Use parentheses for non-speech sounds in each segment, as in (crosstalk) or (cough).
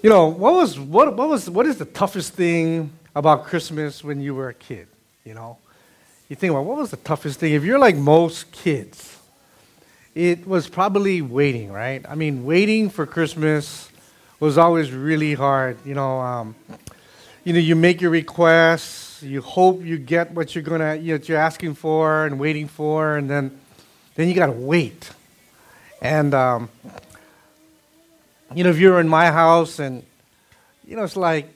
You know, what was what what was what is the toughest thing about Christmas when you were a kid? You know, you think about what was the toughest thing? If you're like most kids, it was probably waiting, right? I mean, waiting for Christmas was always really hard. You know, um, you know, you make your requests, you hope you get what you're gonna, you know, you're asking for and waiting for, and then then you gotta wait. And um, you know, if you're in my house and, you know, it's like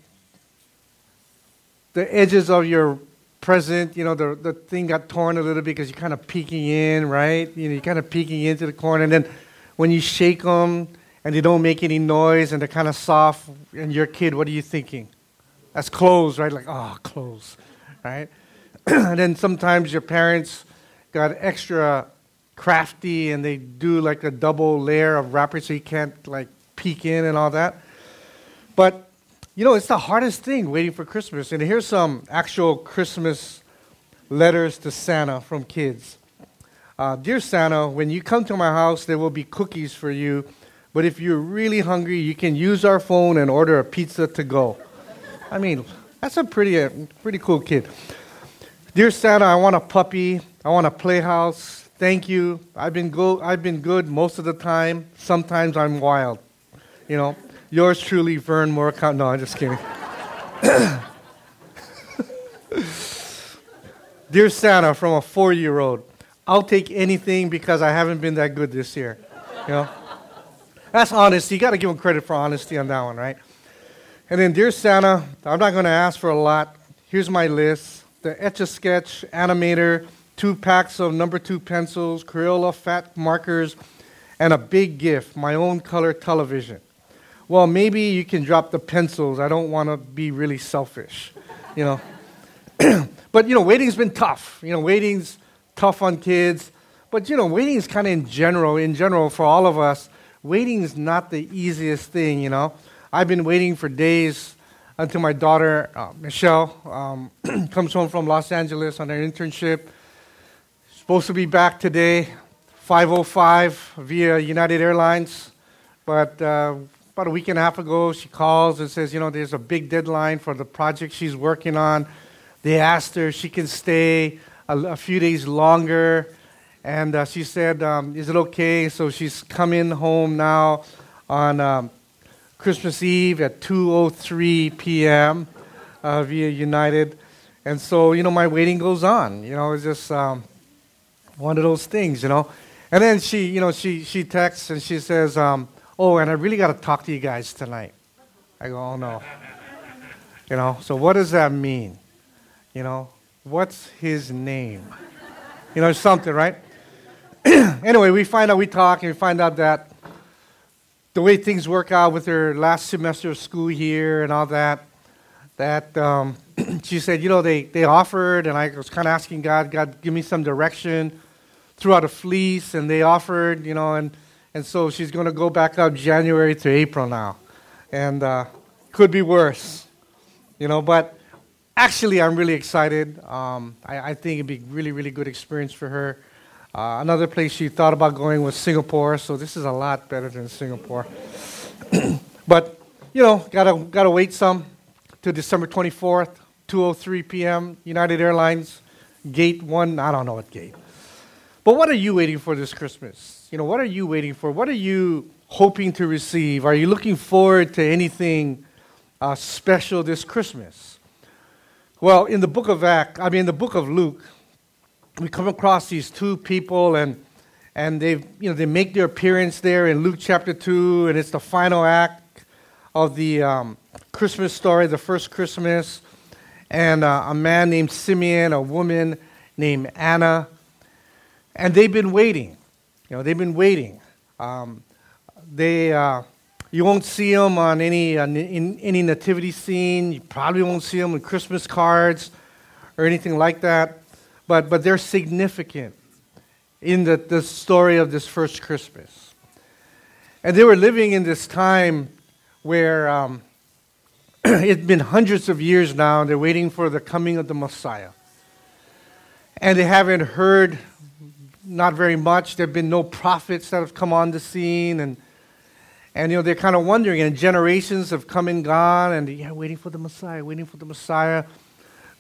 the edges of your present, you know, the, the thing got torn a little bit because you're kind of peeking in, right? You know, you're kind of peeking into the corner. And then when you shake them and they don't make any noise and they're kind of soft, and your kid, what are you thinking? That's clothes, right? Like, oh, clothes, right? (clears throat) and then sometimes your parents got extra crafty and they do like a double layer of wrapper so you can't like peek in and all that. But, you know, it's the hardest thing waiting for Christmas. And here's some actual Christmas letters to Santa from kids. Uh, Dear Santa, when you come to my house, there will be cookies for you. But if you're really hungry, you can use our phone and order a pizza to go. I mean, that's a pretty, uh, pretty cool kid. Dear Santa, I want a puppy. I want a playhouse. Thank you. I've been, go- I've been good most of the time. Sometimes I'm wild. You know, yours truly, Vern Moorcount. No, I'm just kidding. (coughs) Dear Santa, from a four year old, I'll take anything because I haven't been that good this year. You know? That's honesty. You got to give him credit for honesty on that one, right? And then, Dear Santa, I'm not going to ask for a lot. Here's my list the Etch a Sketch animator, two packs of number two pencils, Crayola fat markers, and a big gift my own color television well, maybe you can drop the pencils. I don't want to be really selfish, you know. (clears throat) but, you know, waiting's been tough. You know, waiting's tough on kids. But, you know, waiting is kind of in general, in general, for all of us, waiting is not the easiest thing, you know. I've been waiting for days until my daughter, uh, Michelle, um, (clears throat) comes home from Los Angeles on her internship. Supposed to be back today, 505 via United Airlines. But uh, about a week and a half ago, she calls and says, you know, there's a big deadline for the project she's working on. They asked her if she can stay a, a few days longer. And uh, she said, um, is it okay? So she's coming home now on um, Christmas Eve at 2.03 p.m. Uh, via United. And so, you know, my waiting goes on. You know, it's just um, one of those things, you know. And then she, you know, she, she texts and she says, um, Oh, and I really got to talk to you guys tonight. I go, Oh no. You know, so what does that mean? You know, what's his name? You know, something, right? (clears throat) anyway, we find out, we talk, and we find out that the way things work out with her last semester of school here and all that, that um, (clears throat) she said, you know, they, they offered, and I was kind of asking God, God, give me some direction throughout a fleece, and they offered, you know, and and so she's going to go back up January to April now. And uh, could be worse, you know, but actually, I'm really excited. Um, I, I, think it'd be really, really good experience for her. Uh, another place she thought about going was Singapore, so this is a lot better than Singapore. (clears throat) but, you know, gotta, gotta wait some to December 24th, 2.03 p.m., United Airlines, gate one, I don't know what gate. But what are you waiting for this Christmas? You know, what are you waiting for? What are you hoping to receive? Are you looking forward to anything uh, special this Christmas? Well, in the book of Act, I mean, in the book of Luke, we come across these two people, and and they you know they make their appearance there in Luke chapter two, and it's the final act of the um, Christmas story, the first Christmas, and uh, a man named Simeon, a woman named Anna, and they've been waiting. You know, they've been waiting. Um, they, uh, you won't see them on any, uh, in, any nativity scene. You probably won't see them in Christmas cards or anything like that. But, but they're significant in the, the story of this first Christmas. And they were living in this time where um, (clears throat) it's been hundreds of years now, and they're waiting for the coming of the Messiah. And they haven't heard not very much. There have been no prophets that have come on the scene, and And, you know, they're kind of wondering, and generations have come and gone, and, yeah, waiting for the Messiah, waiting for the Messiah.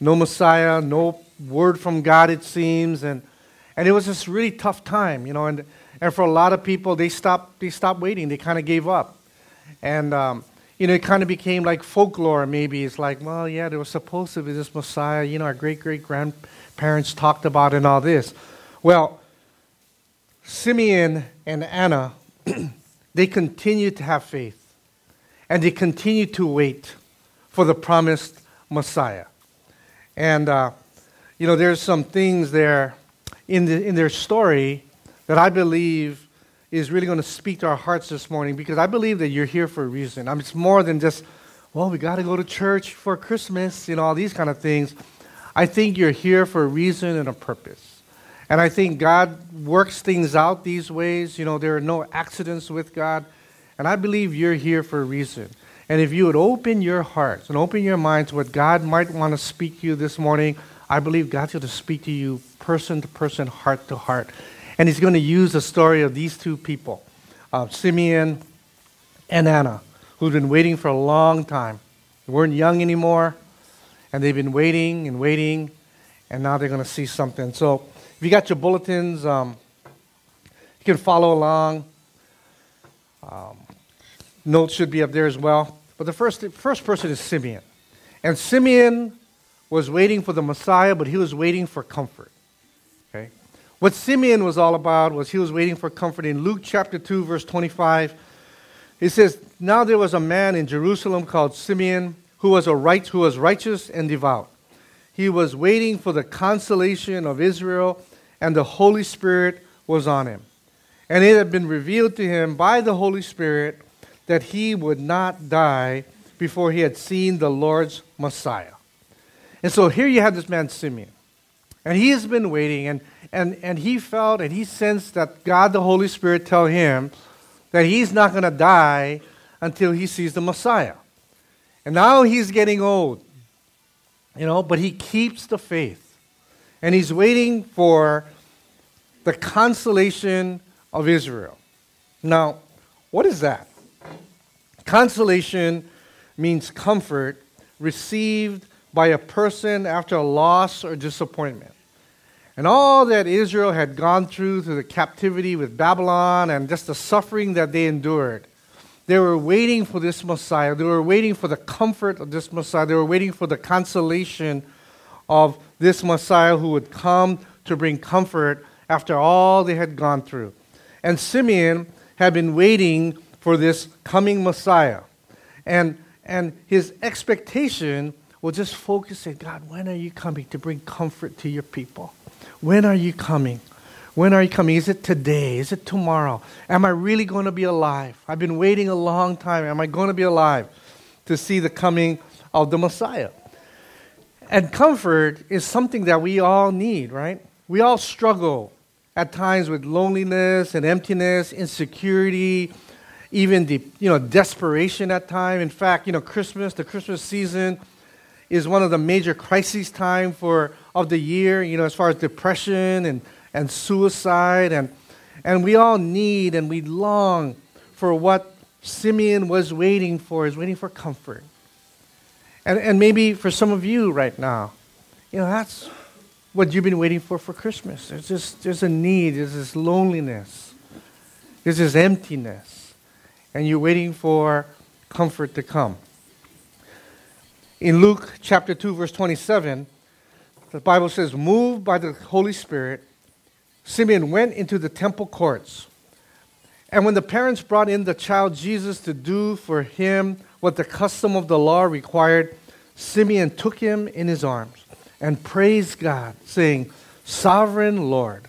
No Messiah, no word from God, it seems. And, and it was this really tough time, you know, and, and for a lot of people, they stopped, they stopped waiting. They kind of gave up. And, um, you know, it kind of became like folklore, maybe. It's like, well, yeah, there was supposed to be this Messiah, you know, our great great grandparents talked about and all this. Well, Simeon and Anna, (clears throat) they continued to have faith and they continued to wait for the promised Messiah. And, uh, you know, there's some things there in, the, in their story that I believe is really going to speak to our hearts this morning because I believe that you're here for a reason. I mean, it's more than just, well, we got to go to church for Christmas, you know, all these kind of things. I think you're here for a reason and a purpose. And I think God works things out these ways. You know, there are no accidents with God. And I believe you're here for a reason. And if you would open your hearts and open your minds to what God might want to speak to you this morning, I believe God's going to speak to you person to person, heart to heart. And he's going to use the story of these two people, uh, Simeon and Anna, who've been waiting for a long time. They weren't young anymore, and they've been waiting and waiting, and now they're going to see something. So if you got your bulletins, um, you can follow along. Um, notes should be up there as well. But the first, first person is Simeon. And Simeon was waiting for the Messiah, but he was waiting for comfort. Okay? What Simeon was all about was he was waiting for comfort. In Luke chapter 2, verse 25, it says, Now there was a man in Jerusalem called Simeon who was, a right, who was righteous and devout. He was waiting for the consolation of Israel, and the Holy Spirit was on him. And it had been revealed to him by the Holy Spirit that he would not die before he had seen the Lord's Messiah. And so here you have this man, Simeon. And he has been waiting, and, and, and he felt and he sensed that God the Holy Spirit tell him that he's not going to die until he sees the Messiah. And now he's getting old, you know, but he keeps the faith. And he's waiting for the consolation of Israel. Now, what is that? Consolation means comfort received by a person after a loss or disappointment. And all that Israel had gone through through the captivity with Babylon and just the suffering that they endured, they were waiting for this Messiah. They were waiting for the comfort of this Messiah. They were waiting for the consolation of this Messiah who would come to bring comfort after all they had gone through. And Simeon had been waiting for this coming Messiah. And, and his expectation was just focused focusing God, when are you coming to bring comfort to your people? When are you coming? When are you coming? Is it today? Is it tomorrow? Am I really going to be alive? I've been waiting a long time. Am I going to be alive to see the coming of the Messiah? And comfort is something that we all need, right? We all struggle at times with loneliness and emptiness, insecurity, even the, you know, desperation at times. In fact, you know, Christmas, the Christmas season is one of the major crises time for of the year, you know, as far as depression and, and suicide. And, and we all need and we long for what Simeon was waiting for, is waiting for comfort. And, and maybe for some of you right now, you know, that's what you've been waiting for for Christmas. There's just there's a need, there's this loneliness, there's this emptiness, and you're waiting for comfort to come. In Luke chapter 2, verse 27, the Bible says, moved by the Holy Spirit, Simeon went into the temple courts. And when the parents brought in the child Jesus to do for him what the custom of the law required, Simeon took him in his arms and praised God, saying, Sovereign Lord,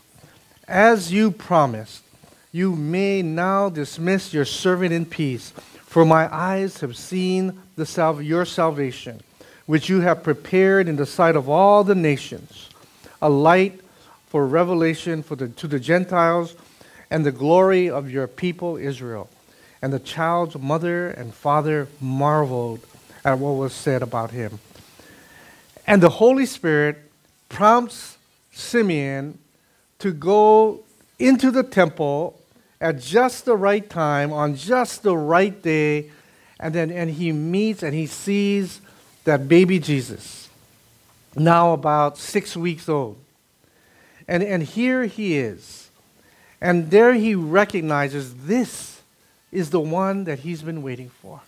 as you promised, you may now dismiss your servant in peace, for my eyes have seen the sal- your salvation which you have prepared in the sight of all the nations, a light for revelation for the, to the Gentiles and the glory of your people Israel. And the child's mother and father marveled at what was said about him. And the Holy Spirit prompts Simeon to go into the temple at just the right time, on just the right day, and then and he meets and he sees that baby Jesus, now about six weeks old. And, and here he is. And there he recognizes this is the one that he's been waiting for.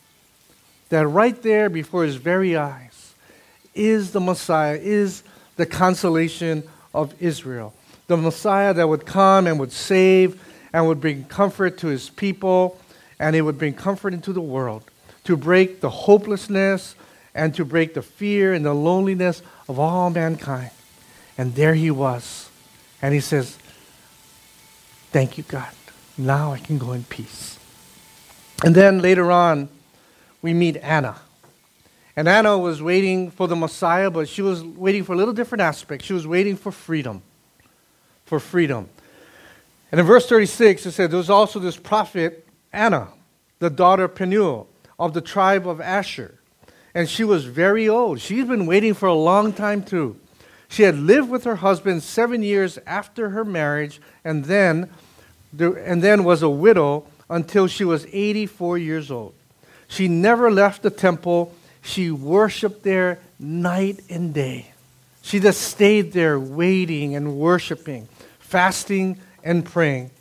That right there before his very eyes is the Messiah, is the consolation of Israel. The Messiah that would come and would save and would bring comfort to his people, and it would bring comfort into the world to break the hopelessness and to break the fear and the loneliness of all mankind. And there he was. And he says, Thank you, God. Now I can go in peace. And then later on, we meet Anna. And Anna was waiting for the Messiah, but she was waiting for a little different aspect. She was waiting for freedom. For freedom. And in verse 36, it said, There was also this prophet, Anna, the daughter of Penuel, of the tribe of Asher. And she was very old. She's been waiting for a long time, too. She had lived with her husband seven years after her marriage, and then, and then was a widow until she was 84 years old. She never left the temple. She worshiped there night and day. She just stayed there waiting and worshiping, fasting and praying.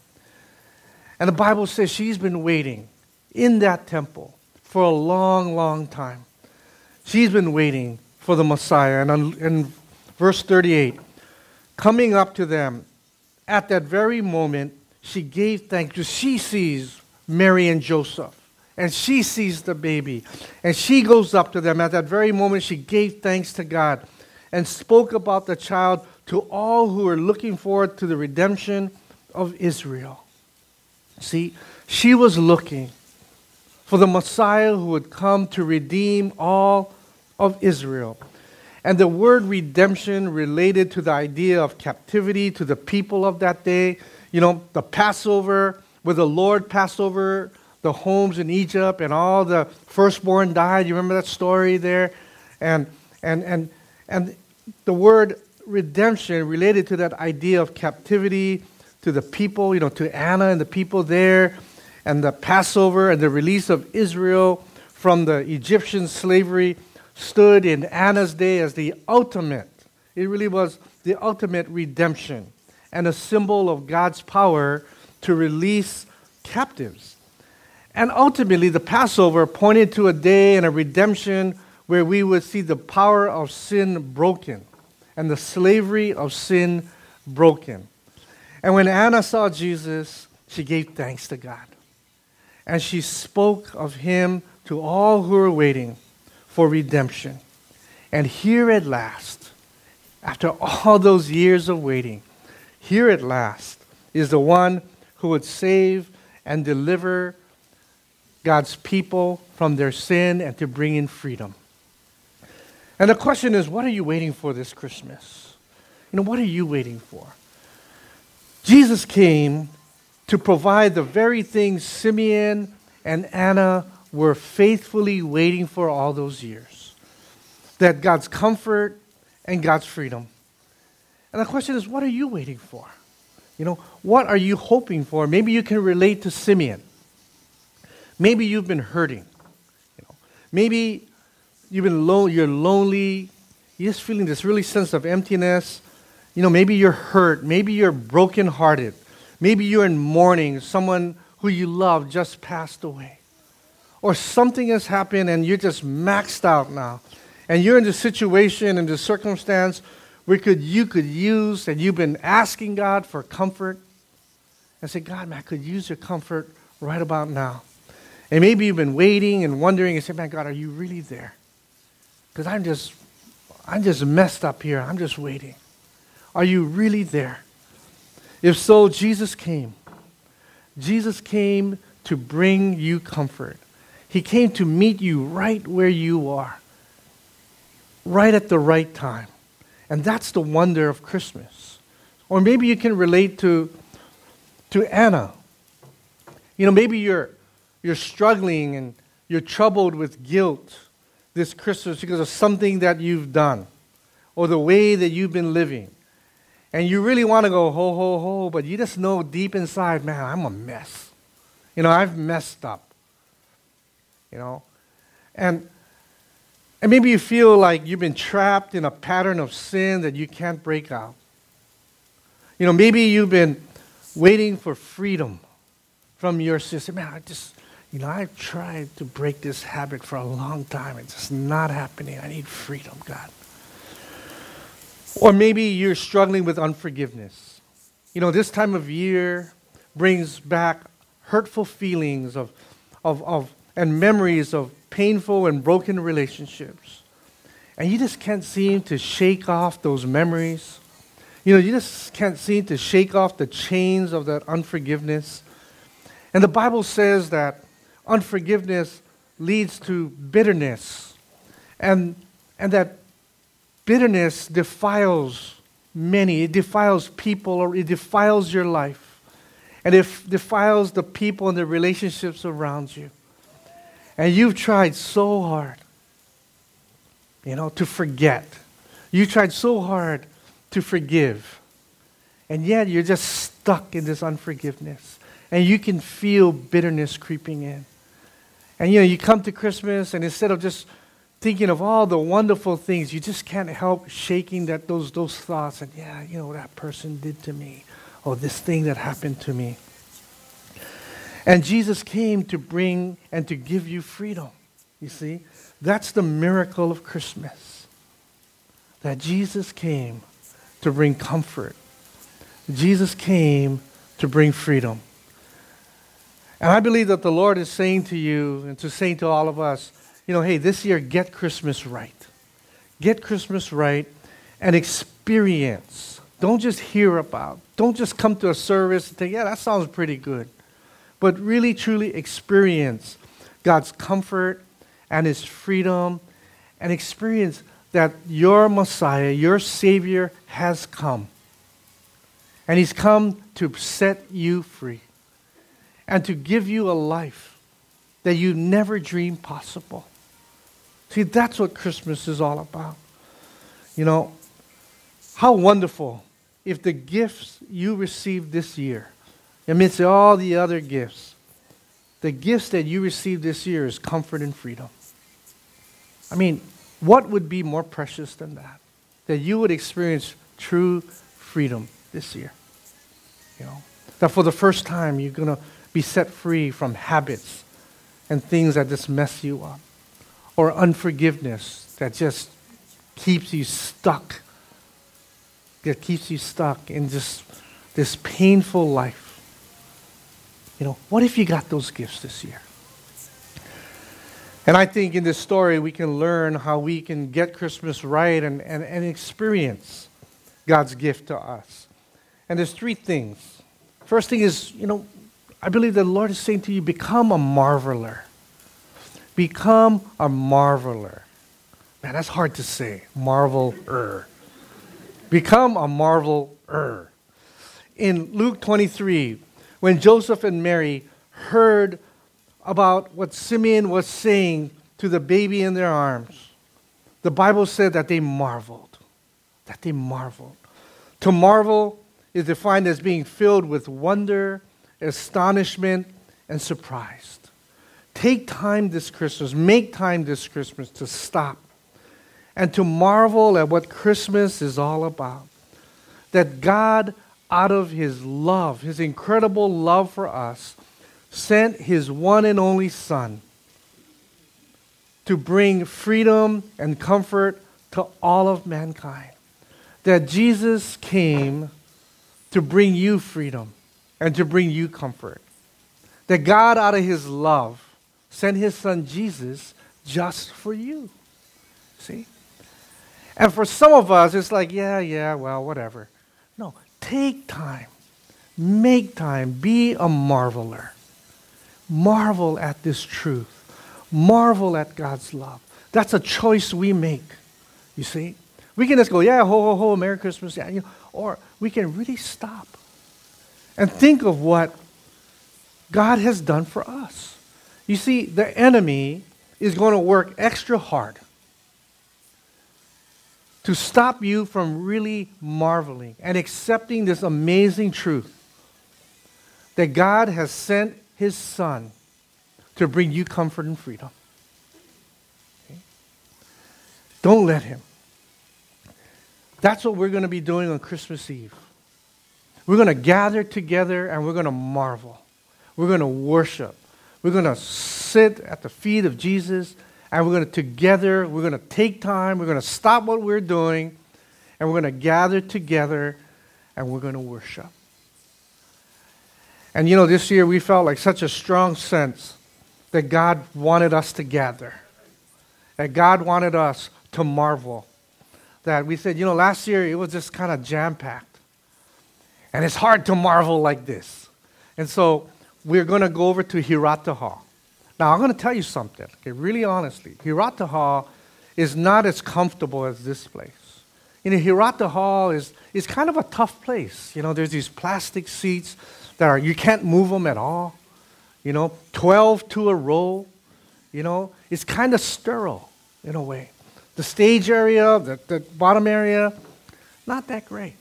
And the Bible says she's been waiting in that temple for a long, long time. She's been waiting for the Messiah. And in verse 38, coming up to them at that very moment, she gave thanks because she sees Mary and Joseph. And she sees the baby. And she goes up to them. At that very moment, she gave thanks to God and spoke about the child to all who were looking forward to the redemption of Israel. See, she was looking for the Messiah who would come to redeem all of Israel. And the word redemption related to the idea of captivity to the people of that day. You know, the Passover, where the Lord passed over the homes in Egypt and all the firstborn died. You remember that story there? And, and, and, and the word redemption related to that idea of captivity to the people, you know, to Anna and the people there and the Passover and the release of Israel from the Egyptian slavery stood in Anna's day as the ultimate. It really was the ultimate redemption and a symbol of God's power to release captives. And ultimately, the Passover pointed to a day and a redemption where we would see the power of sin broken and the slavery of sin broken. And when Anna saw Jesus, she gave thanks to God and she spoke of him to all who were waiting for redemption. And here at last, after all those years of waiting, here at last is the one who would save and deliver God's people from their sin and to bring in freedom. And the question is, what are you waiting for this Christmas? You know, what are you waiting for? Jesus came to provide the very thing Simeon and Anna were faithfully waiting for all those years that God's comfort and God's freedom. And the question is, what are you waiting for? You know, what are you hoping for? Maybe you can relate to Simeon. Maybe you've been hurting. You know, maybe you've been lo- you're lonely. You're just feeling this really sense of emptiness. You know, maybe you're hurt. Maybe you're brokenhearted. Maybe you're in mourning, someone who you love just passed away. Or something has happened and you're just maxed out now. And you're in the situation and the circumstance where could, you could use, and you've been asking God for comfort. And say, God, man, I could use your comfort right about now. And maybe you've been waiting and wondering and say, man, God, are you really there? Because I'm just, I'm just messed up here. I'm just waiting. Are you really there? If so, Jesus came. Jesus came to bring you comfort. He came to meet you right where you are, right at the right time. And that's the wonder of Christmas. Or maybe you can relate to, to Anna. You know, maybe you're, you're struggling and you're troubled with guilt this Christmas because of something that you've done or the way that you've been living. and you really want to go ho, ho, ho, but you just know deep inside, man, I'm a mess. You know, I've messed up. You know? And, and maybe you feel like you've been trapped in a pattern of sin that you can't break out. You know, maybe you've been waiting for freedom from your system. Man, I just, you know, I've tried to break this habit for a long time. It's just not happening. I need freedom, God. Or maybe you're struggling with unforgiveness. You know, this time of year brings back hurtful feelings of, of, of, and memories of painful and broken relationships. And you just can't seem to shake off those memories. You know, you just can't seem to shake off the chains of that unforgiveness. And the Bible says that unforgiveness leads to bitterness, and, and that bitterness defiles many. It defiles people, or it defiles your life, and it defiles the people and the relationships around you. And you've tried so hard, you know, to forget. You tried so hard to forgive. And yet you're just stuck in this unforgiveness and you can feel bitterness creeping in. And you know, you come to Christmas, and instead of just thinking of all the wonderful things, you just can't help shaking that those those thoughts and yeah, you know, that person did to me, or this thing that happened to me. And Jesus came to bring and to give you freedom. You see? That's the miracle of Christmas. That Jesus came to bring comfort. Jesus came to bring freedom. And I believe that the Lord is saying to you and to saying to all of us, you know, hey, this year, get Christmas right. Get Christmas right and experience. Don't just hear about. Don't just come to a service and think, yeah, that sounds pretty good. But really, truly experience God's comfort and His freedom and experience that your Messiah, your Savior, has come. And He's come to set you free and to give you a life that you never dreamed possible. See, that's what Christmas is all about. You know, how wonderful if the gifts you received this year, amidst all the other gifts, the gifts that you received this year is comfort and freedom. I mean, what would be more precious than that? That you would experience true freedom this year. You know, that for the first time you're going to be set free from habits and things that just mess you up, or unforgiveness that just keeps you stuck, that keeps you stuck in just this painful life. You know, what if you got those gifts this year? And I think in this story, we can learn how we can get Christmas right and, and, and experience God's gift to us. And there's three things. First thing is, you know, I believe the Lord is saying to you, become a marveler. Become a marveler. Man, that's hard to say. Marveler. Become a marveler. In Luke 23, when Joseph and Mary heard about what Simeon was saying to the baby in their arms, the Bible said that they marveled. That they marveled. To marvel is defined as being filled with wonder astonishment, and surprise. Take time this Christmas, make time this Christmas to stop and to marvel at what Christmas is all about. That God, out of His love, His incredible love for us, sent His one and only Son to bring freedom and comfort to all of mankind. That Jesus came to bring you freedom and to bring you comfort. That God, out of his love, sent his son Jesus just for you. See? And for some of us, it's like, yeah, yeah, well, whatever. Take time. Make time. Be a marveler. Marvel at this truth. Marvel at God's love. That's a choice we make. You see? We can just go, yeah, ho, ho, ho, Merry Christmas. Yeah, you know, or we can really stop and think of what God has done for us. You see, the enemy is going to work extra hard to stop you from really marveling and accepting this amazing truth that God has sent his son to bring you comfort and freedom. Okay? Don't let him. That's what we're going to be doing on Christmas Eve. We're going to gather together and we're going to marvel. We're going to worship. We're going to sit at the feet of Jesus and we're going to together, we're going to take time, we're going to stop what we're doing and we're going to gather together and we're going to worship. And you know, this year we felt like such a strong sense that God wanted us to gather, that God wanted us to marvel. That we said, you know, last year it was just kind of jam packed. And it's hard to marvel like this. And so we're going to go over to Hirata Hall. Now, I'm going to tell you something, okay, really honestly. Hirata Hall is not as comfortable as this place. You know, Hirata Hall is, is kind of a tough place. You know, there's these plastic seats that are, you can't move them at all. You know, 12 to a row. You know, it's kind of sterile in a way. The stage area, the, the bottom area, not that great.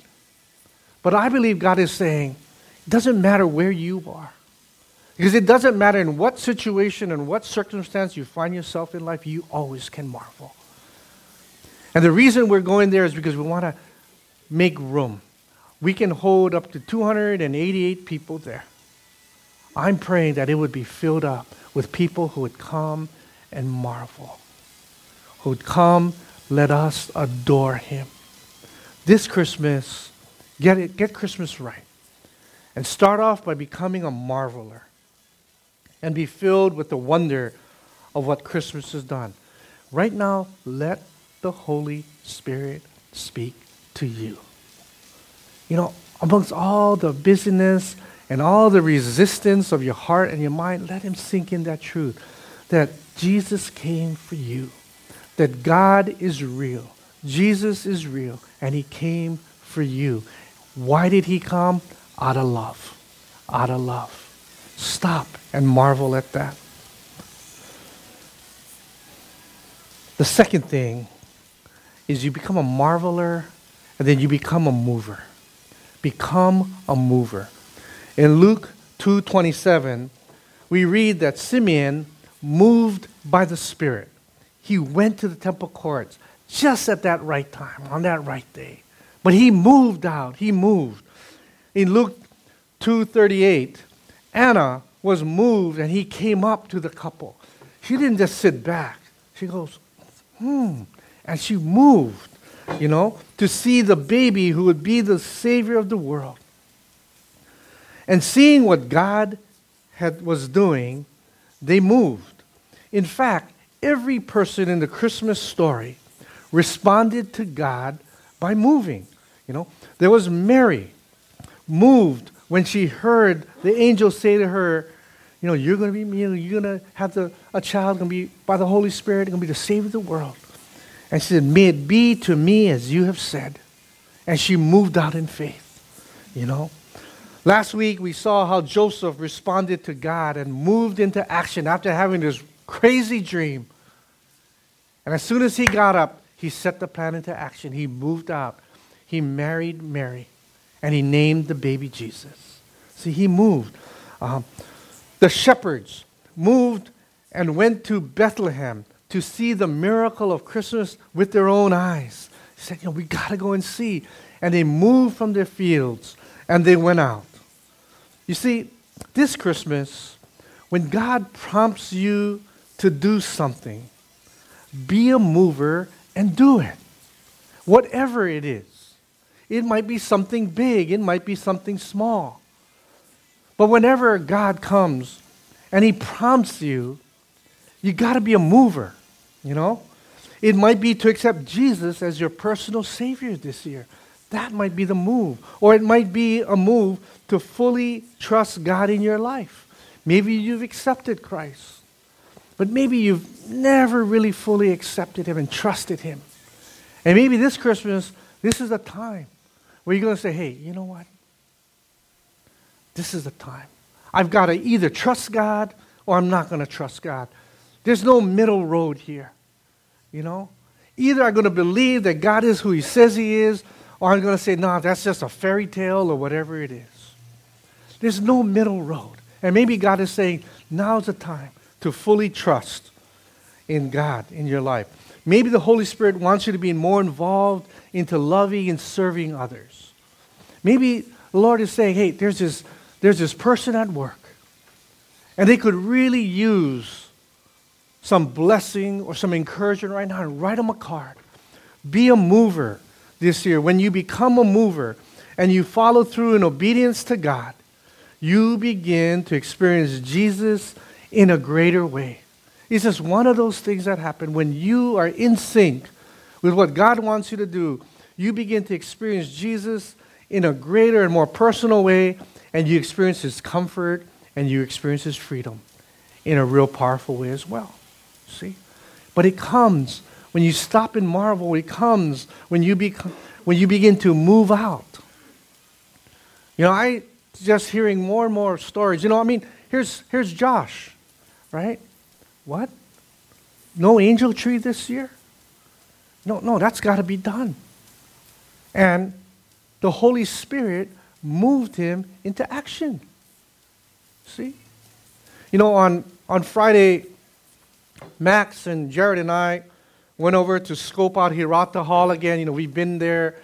But I believe God is saying, it doesn't matter where you are. Because it doesn't matter in what situation and what circumstance you find yourself in life, you always can marvel. And the reason we're going there is because we want to make room we can hold up to 288 people there. I'm praying that it would be filled up with people who would come and marvel, who would come, let us adore him. This Christmas, get it, get Christmas right. And start off by becoming a marveler and be filled with the wonder of what Christmas has done. Right now, let the Holy Spirit speak to you you know, amongst all the busyness and all the resistance of your heart and your mind, let him sink in that truth that Jesus came for you, that God is real, Jesus is real, and he came for you. Why did he come? Out of love. Out of love. Stop and marvel at that. The second thing is you become a marveler and then you become a mover become a mover. In Luke 2:27, we read that Simeon moved by the Spirit. He went to the temple courts just at that right time, on that right day. But he moved out. He moved. In Luke 2:38, Anna was moved and he came up to the couple. She didn't just sit back. She goes, "Hmm." And she moved you know, to see the baby who would be the Savior of the world. And seeing what God had, was doing, they moved. In fact, every person in the Christmas story responded to God by moving. You know, there was Mary, moved when she heard the angel say to her, you know, you're going to be, know, you're going to have the, a child going to be by the Holy Spirit, going to be the Savior of the world. And she said, May it be to me as you have said. And she moved out in faith, you know. Last week we saw how Joseph responded to God and moved into action after having this crazy dream. And as soon as he got up, he set the plan into action. He moved out. He married Mary and he named the baby Jesus. See, he moved. Um, the shepherds moved and went to Bethlehem to see the miracle of Christmas with their own eyes. He said, you know, we got to go and see. And they moved from their fields and they went out. You see, this Christmas, when God prompts you to do something, be a mover and do it. Whatever it is. It might be something big, it might be something small. But whenever God comes and He prompts you, you got to be a mover. You know? It might be to accept Jesus as your personal Savior this year. That might be the move. Or it might be a move to fully trust God in your life. Maybe you've accepted Christ, but maybe you've never really fully accepted Him and trusted Him. And maybe this Christmas, this is the time where you're going to say, hey, you know what? This is the time. I've got to either trust God or I'm not going to trust God. There's no middle road here. You know? Either I'm going to believe that God is who He says He is, or I'm going to say, no, that's just a fairy tale or whatever it is. There's no middle road. And maybe God is saying, now's the time to fully trust in God in your life. Maybe the Holy Spirit wants you to be more involved into loving and serving others. Maybe the Lord is saying, hey, there's this, there's this person at work, and they could really use some blessing or some encouragement right now, and write them a card. Be a mover this year. When you become a mover and you follow through in obedience to God, you begin to experience Jesus in a greater way. It's just one of those things that happen when you are in sync with what God wants you to do. You begin to experience Jesus in a greater and more personal way, and you experience His comfort and you experience His freedom in a real powerful way as well. See? But it comes when you stop and marvel. It comes when you, become, when you begin to move out. You know, I just hearing more and more stories. You know, I mean, here's, here's Josh, right? What? No angel tree this year? No, no, that's got to be done. And the Holy Spirit moved him into action. See? You know, on, on Friday, Max and Jared and I went over to scope out Hirata Hall again. You know, we've been there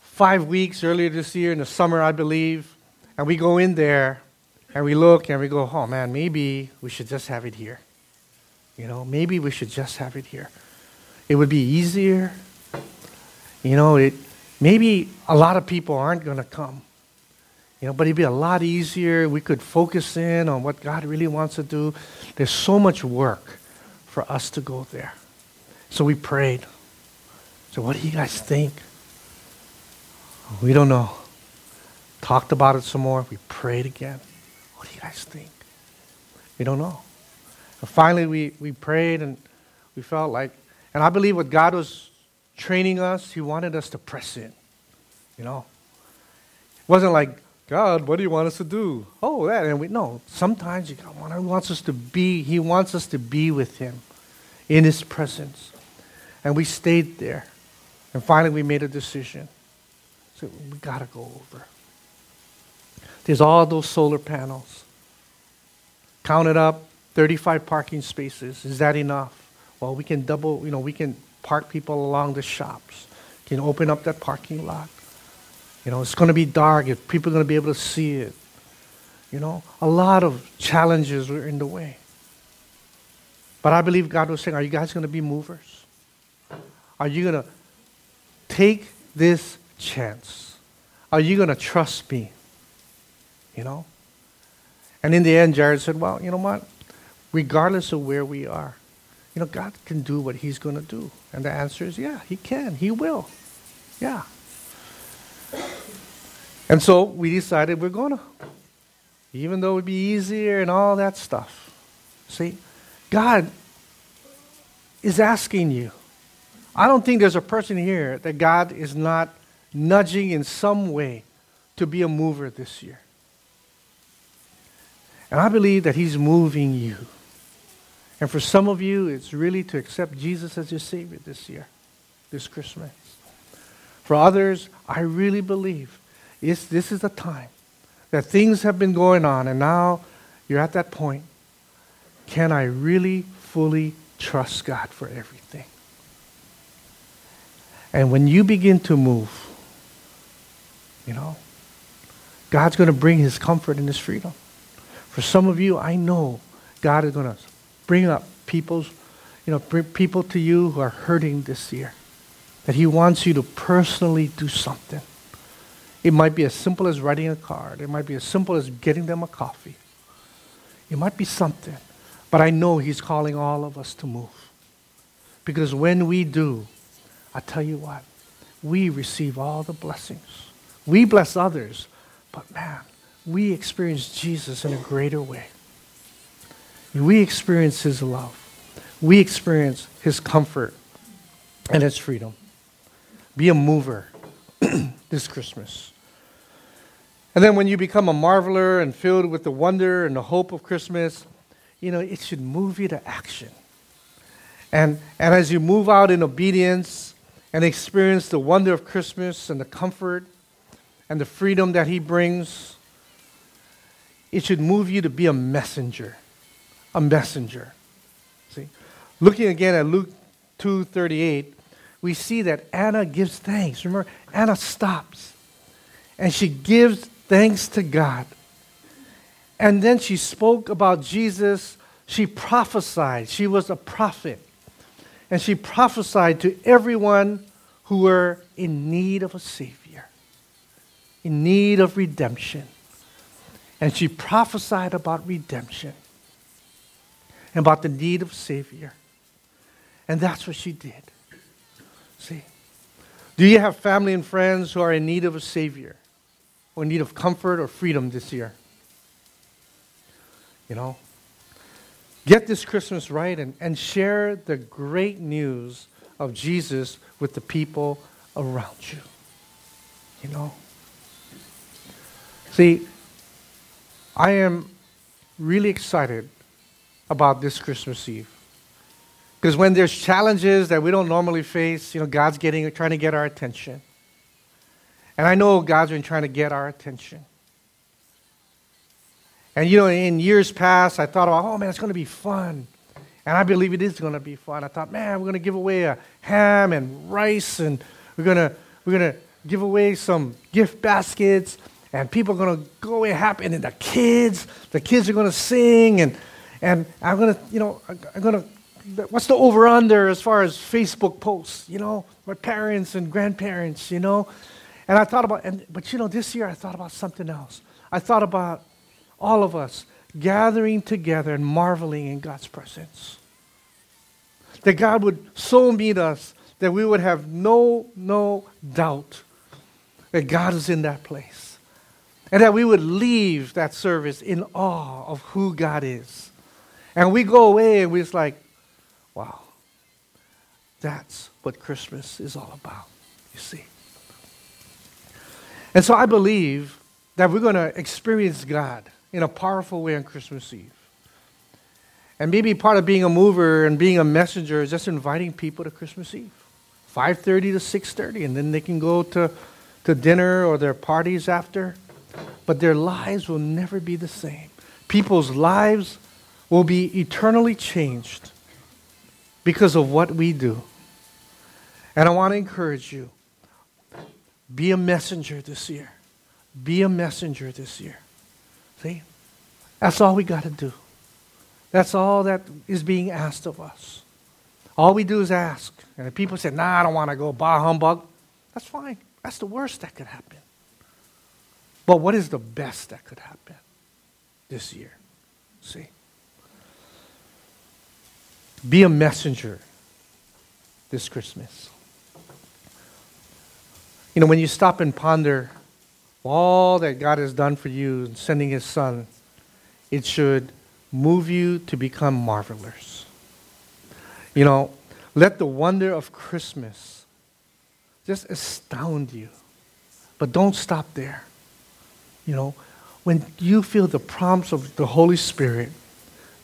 five weeks earlier this year in the summer, I believe. And we go in there and we look and we go, oh man, maybe we should just have it here. You know, maybe we should just have it here. It would be easier. You know, it maybe a lot of people aren't going to come. You know, but it'd be a lot easier. We could focus in on what God really wants to do. There's so much work for us to go there. So we prayed. So what do you guys think? We don't know. Talked about it some more. We prayed again. What do you guys think? We don't know. But finally, we, we prayed and we felt like, and I believe what God was training us, He wanted us to press in. You know? It wasn't like, God, what do you want us to do? Oh, that. And we, no, sometimes God wants us to be, He wants us to be with Him in His presence. And we stayed there. And finally, we made a decision. So we got to go over. There's all those solar panels. Count it up 35 parking spaces. Is that enough? Well, we can double, you know, we can park people along the shops, can open up that parking lot. You know, it's going to be dark if people are going to be able to see it. You know, a lot of challenges were in the way. But I believe God was saying, Are you guys going to be movers? Are you going to take this chance? Are you going to trust me? You know? And in the end, Jared said, Well, you know what? Regardless of where we are. You know, God can do what He's going to do. And the answer is, yeah, He can. He will. Yeah. And so we decided we're going to. Even though it would be easier and all that stuff. See, God is asking you. I don't think there's a person here that God is not nudging in some way to be a mover this year. And I believe that He's moving you. And for some of you, it's really to accept Jesus as your Savior this year, this Christmas. For others, I really believe it's, this is the time that things have been going on, and now you're at that point. Can I really fully trust God for everything? And when you begin to move, you know, God's going to bring His comfort and His freedom. For some of you, I know God is going to bring up people's, you know, bring people to you who are hurting this year. That He wants you to personally do something. It might be as simple as writing a card. It might be as simple as getting them a coffee. It might be something. But I know He's calling all of us to move. Because when we do, I tell you what, we receive all the blessings. We bless others, but man, we experience Jesus in a greater way. We experience His love. We experience His comfort and His freedom. Be a mover (clears throat) this Christmas. And then when you become a marveler and filled with the wonder and the hope of Christmas, you know, it should move you to action. And, and as you move out in obedience and experience the wonder of Christmas and the comfort and the freedom that He brings, it should move you to be a messenger. A messenger. See? Looking again at Luke 2:38, we see that Anna gives thanks. Remember, Anna stops and she gives thanks to God. And then she spoke about Jesus. She prophesied. She was a prophet. And she prophesied to everyone who were in need of a Savior, in need of redemption. And she prophesied about redemption about the need of Savior. And that's what she did. See? Do you have family and friends who are in need of a Savior or in need of comfort or freedom this year? You know? Get this Christmas right and, and share the great news of Jesus with the people around you. You know? See, I am really excited about this Christmas Eve. Because when there's challenges that we don't normally face, you know, God's getting trying to get our attention. And I know God's been trying to get our attention. And you know, in years past, I thought about, oh man, it's going to be fun. And I believe it is going to be fun. I thought, man, we're going to give away a ham and rice, and we're going to we're going to give away some gift baskets, and people are going to go away happy. And then the kids, the kids are going to sing, and and I'm going to, you know, I'm going to. What's the over under as far as Facebook posts? You know, my parents and grandparents. You know, and I thought about, and but you know, this year I thought about something else. I thought about all of us gathering together and marveling in God's presence. That God would so meet us that we would have no, no doubt that God is in that place. And that we would leave that service in awe of who God is. And we go away and we're just like, wow, that's what Christmas is all about, you see. And so I believe that we're going to experience God in a powerful way on Christmas Eve. And maybe part of being a mover and being a messenger is just inviting people to Christmas Eve. 5.30 to 6.30, and then they can go to, to dinner or their parties after. But their lives will never be the same. People's lives will be eternally changed because of what we do. And I want to encourage you be a messenger this year. Be a messenger this year. See? That's all we got to do. That's all that is being asked of us. All we do is ask. And if people say, nah, I don't want to go, bah humbug, that's fine. That's the worst that could happen. But what is the best that could happen this year? See? Be a messenger this Christmas. You know, when you stop and ponder all that God has done for you in sending His Son, it should move you to become marvelers. You know, let the wonder of Christmas just astound you. But don't stop there. You know, when you feel the prompts of the Holy Spirit,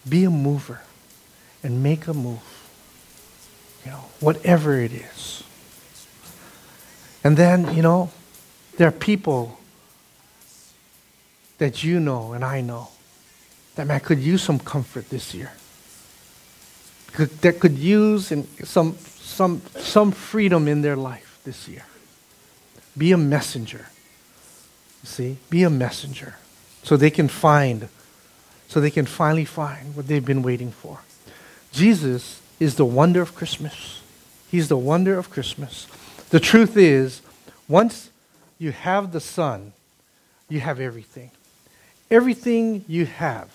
be a mover and make a move. You know, whatever it is. And then, you know, there are people that you know and I know that man could use some comfort this year. Could, that could use some, some, some freedom in their life this year. Be a messenger. You see? Be a messenger. So they can find, so they can finally find what they've been waiting for. Jesus is the wonder of Christmas. He's the wonder of Christmas. The truth is, once you have the Son, you have everything. Everything you have,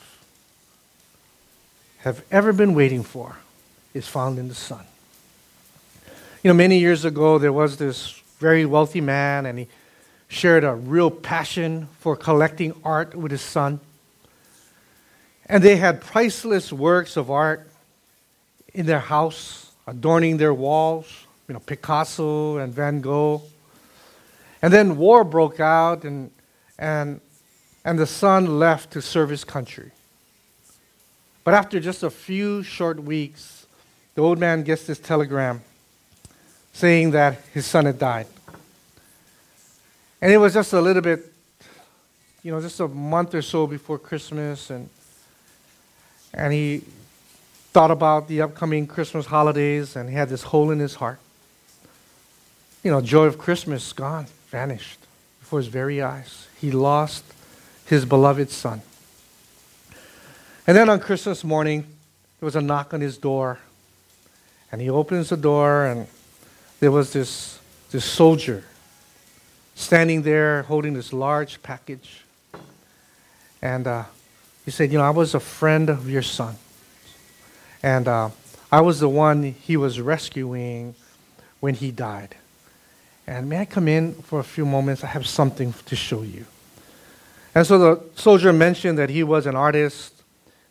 have ever been waiting for, is found in the Son. You know, many years ago, there was this very wealthy man, and he shared a real passion for collecting art with his son. And they had priceless works of art in their house, adorning their walls, you know, Picasso and Van Gogh. And then war broke out, and, and and the son left to serve his country. But after just a few short weeks, the old man gets this telegram saying that his son had died. And it was just a little bit, you know, just a month or so before Christmas, and and he thought about the upcoming Christmas holidays, and he had this hole in his heart. You know, joy of Christmas gone, vanished before his very eyes. He lost his beloved son. And then on Christmas morning, there was a knock on his door. And he opens the door, and there was this, this soldier standing there holding this large package. And uh, he said, You know, I was a friend of your son. And uh, I was the one he was rescuing when he died. And may I come in for a few moments? I have something to show you. And so the soldier mentioned that he was an artist.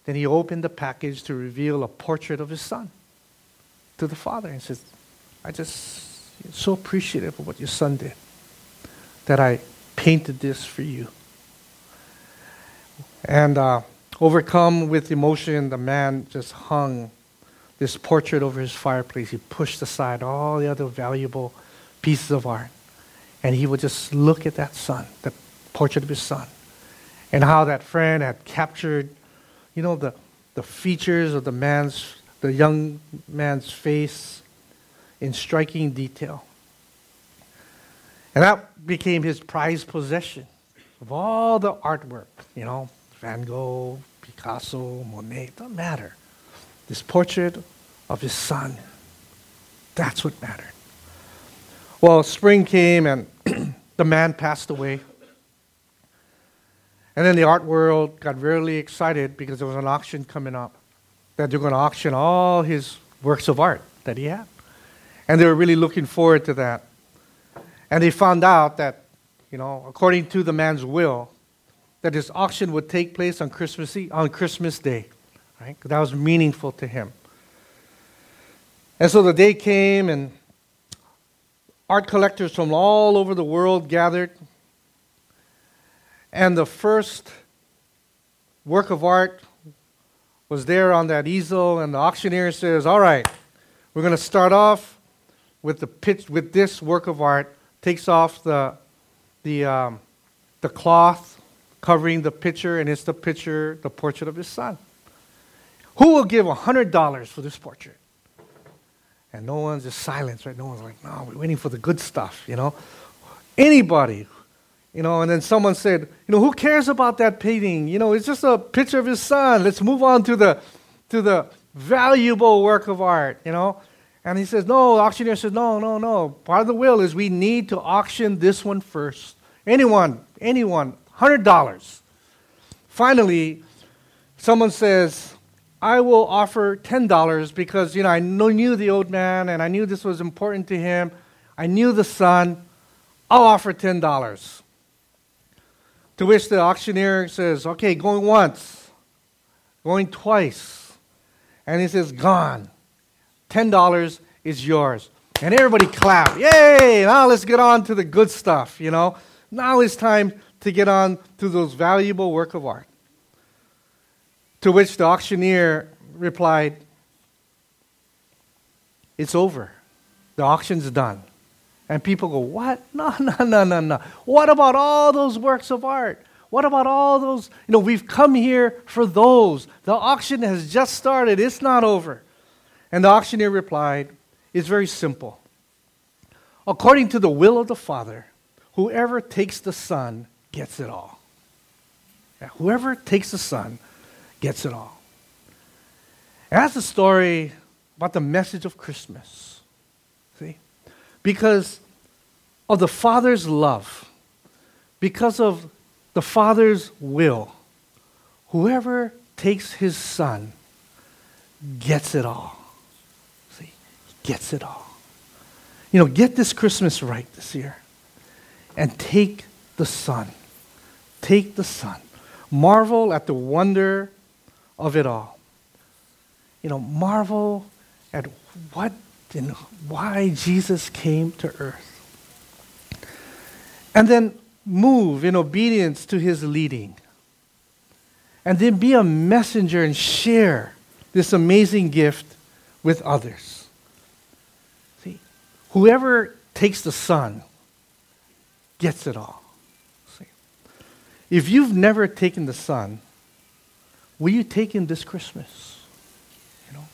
Then he opened the package to reveal a portrait of his son to the father and says, I just so appreciative of what your son did that I painted this for you. And uh, overcome with emotion, the man just hung this portrait over his fireplace. He pushed aside all the other valuable pieces of art. And he would just look at that son, the portrait of his son, and how that friend had captured, you know, the, the features of the man's, the young man's face in striking detail. And that became his prized possession of all the artwork, you know, Van Gogh, Picasso, Monet, doesn't matter. This portrait of his son, that's what mattered. Well, spring came and (clears throat) the man passed away. And then the art world got really excited because there was an auction coming up that they're going to auction all his works of art that he had. And they were really looking forward to that. And they found out that, you know, according to the man's will, that this auction would take place on Christmas Eve, on Christmas Day. Right? That was meaningful to him. And so the day came, and art collectors from all over the world gathered. And the first work of art was there on that easel, and the auctioneer says, All right, we're going to start off with, the pitch, with this work of art, takes off the, the, um, the cloth covering the picture, and it's the picture, the portrait of his son. Who will give $100 for this portrait? And no one's just silence, right? No one's like, no, we're waiting for the good stuff, you know? Anybody, you know, and then someone said, you know, who cares about that painting? You know, it's just a picture of his son. Let's move on to the, to the valuable work of art, you know? And he says, no, the auctioneer says, no, no, no. Part of the will is we need to auction this one first. Anyone, anyone, $100. Finally, someone says, I will offer $10 because, you know, I knew the old man and I knew this was important to him. I knew the son. I'll offer $10. To which the auctioneer says, okay, going once, going twice. And he says, gone. $10 is yours. And everybody clap. Yay! Now let's get on to the good stuff, you know. Now it's time to get on to those valuable work of art. To which the auctioneer replied, It's over. The auction's done. And people go, What? (laughs) No, no, no, no, no. What about all those works of art? What about all those? You know, we've come here for those. The auction has just started, it's not over. And the auctioneer replied, It's very simple. According to the will of the Father, whoever takes the Son gets it all. Yeah, whoever takes the Son gets it all. And that's the story about the message of Christmas. See? Because of the Father's love, because of the Father's will, whoever takes his Son gets it all. See? Gets it all. You know, get this Christmas right this year and take the Son. Take the Son. Marvel at the wonder of it all. You know, marvel at what and why Jesus came to earth. And then move in obedience to his leading. And then be a messenger and share this amazing gift with others. See, whoever takes the Son gets it all. If you've never taken the Son, will you take him this Christmas? You know,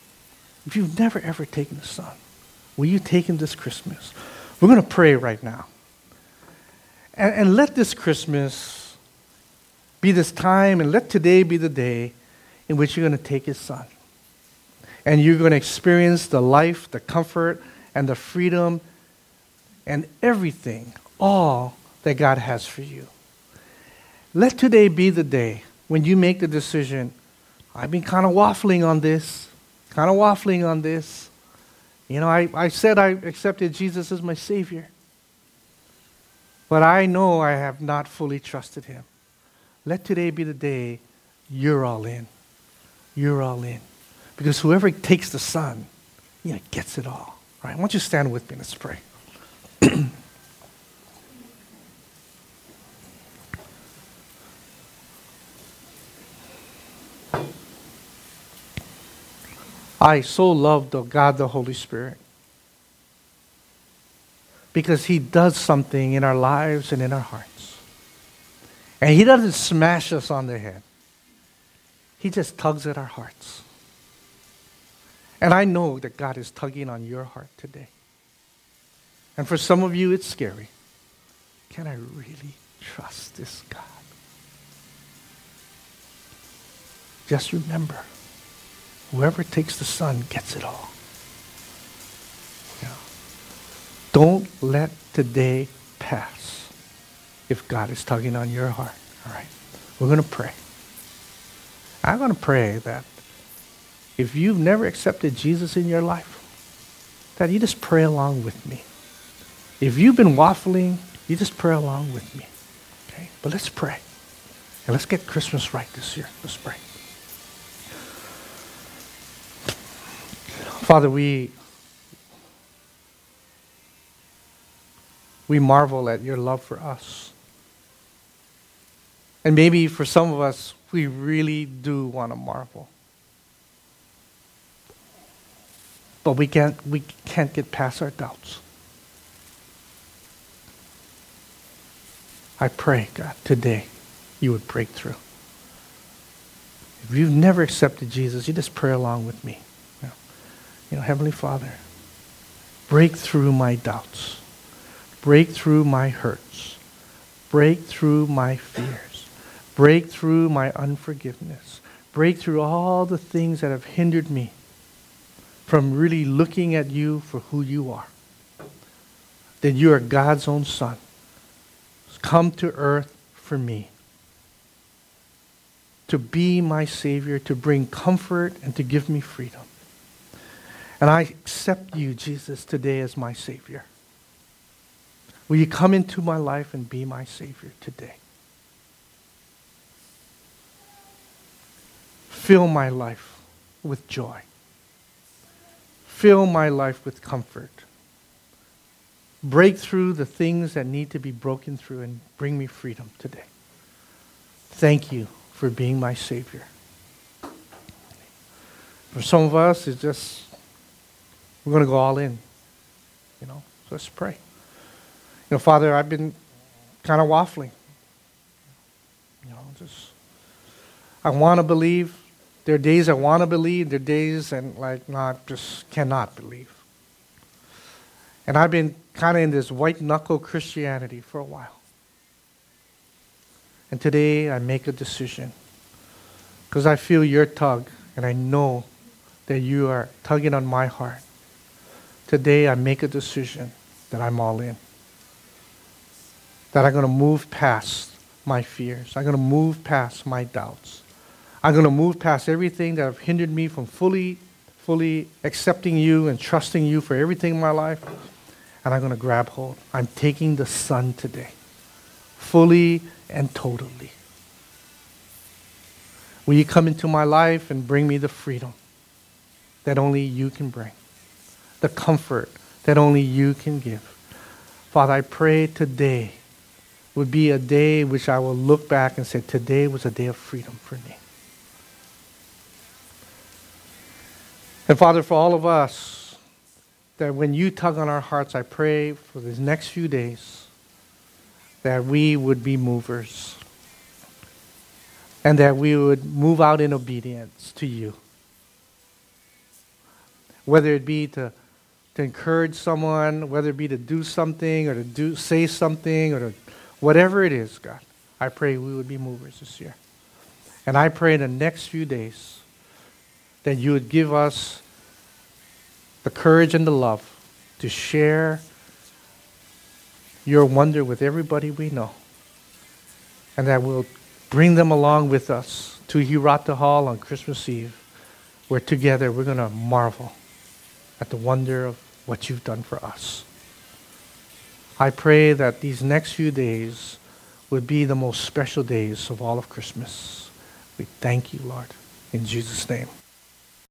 if you've never ever taken the Son, will you take him this Christmas? We're going to pray right now. And, and let this Christmas be this time, and let today be the day in which you're going to take his son. And you're going to experience the life, the comfort, and the freedom and everything, all that God has for you. Let today be the day when you make the decision I've been kind of waffling on this, kind of waffling on this. You know, I, I said I accepted Jesus as my Savior, but I know I have not fully trusted Him. Let today be the day you're all in. You're all in. Because whoever takes the Son, you know, gets it all. Right? Why don't you stand with me? Let's pray. (clears throat) I so love the God the Holy Spirit because He does something in our lives and in our hearts. And He doesn't smash us on the head, He just tugs at our hearts. And I know that God is tugging on your heart today. And for some of you, it's scary. Can I really trust this God? Just remember Whoever takes the Son gets it all. Yeah. Don't let today pass if God is tugging on your heart. All right. We're going to pray. I'm going to pray that if you've never accepted Jesus in your life, that you just pray along with me. If you've been waffling, you just pray along with me. Okay? But let's pray. And let's get Christmas right this year. Let's pray. Father, we, we marvel at your love for us. And maybe for some of us, we really do want to marvel. But we can't, we can't get past our doubts. I pray, God, today you would break through. If you've never accepted Jesus, you just pray along with me. You know, Heavenly Father, break through my doubts, break through my hurts, break through my fears, break through my unforgiveness, break through all the things that have hindered me from really looking at you for who you are. That you are God's own Son, come to earth for me to be my Savior, to bring comfort, and to give me freedom. And I accept you, Jesus, today as my Savior. Will you come into my life and be my Savior today? Fill my life with joy. Fill my life with comfort. Break through the things that need to be broken through and bring me freedom today. Thank you for being my Savior. For some of us, it's just we're going to go all in. You know, so let's pray. You know, Father, I've been kind of waffling. You know, just I want to believe. There are days I want to believe. There are days and like not just cannot believe. And I've been kind of in this white knuckle Christianity for a while. And today I make a decision because I feel your tug and I know that you are tugging on my heart. Today, I make a decision that I'm all in. That I'm going to move past my fears. I'm going to move past my doubts. I'm going to move past everything that have hindered me from fully, fully accepting you and trusting you for everything in my life. And I'm going to grab hold. I'm taking the Son today, fully and totally. Will you come into my life and bring me the freedom that only you can bring? The comfort that only you can give. Father, I pray today would be a day which I will look back and say, today was a day of freedom for me. And Father, for all of us, that when you tug on our hearts, I pray for these next few days that we would be movers and that we would move out in obedience to you. Whether it be to, to encourage someone, whether it be to do something or to do, say something or to, whatever it is, God, I pray we would be movers this year. And I pray in the next few days that you would give us the courage and the love to share your wonder with everybody we know. And that we'll bring them along with us to Hirata Hall on Christmas Eve, where together we're going to marvel at the wonder of what you've done for us. I pray that these next few days would be the most special days of all of Christmas. We thank you, Lord. In Jesus' name.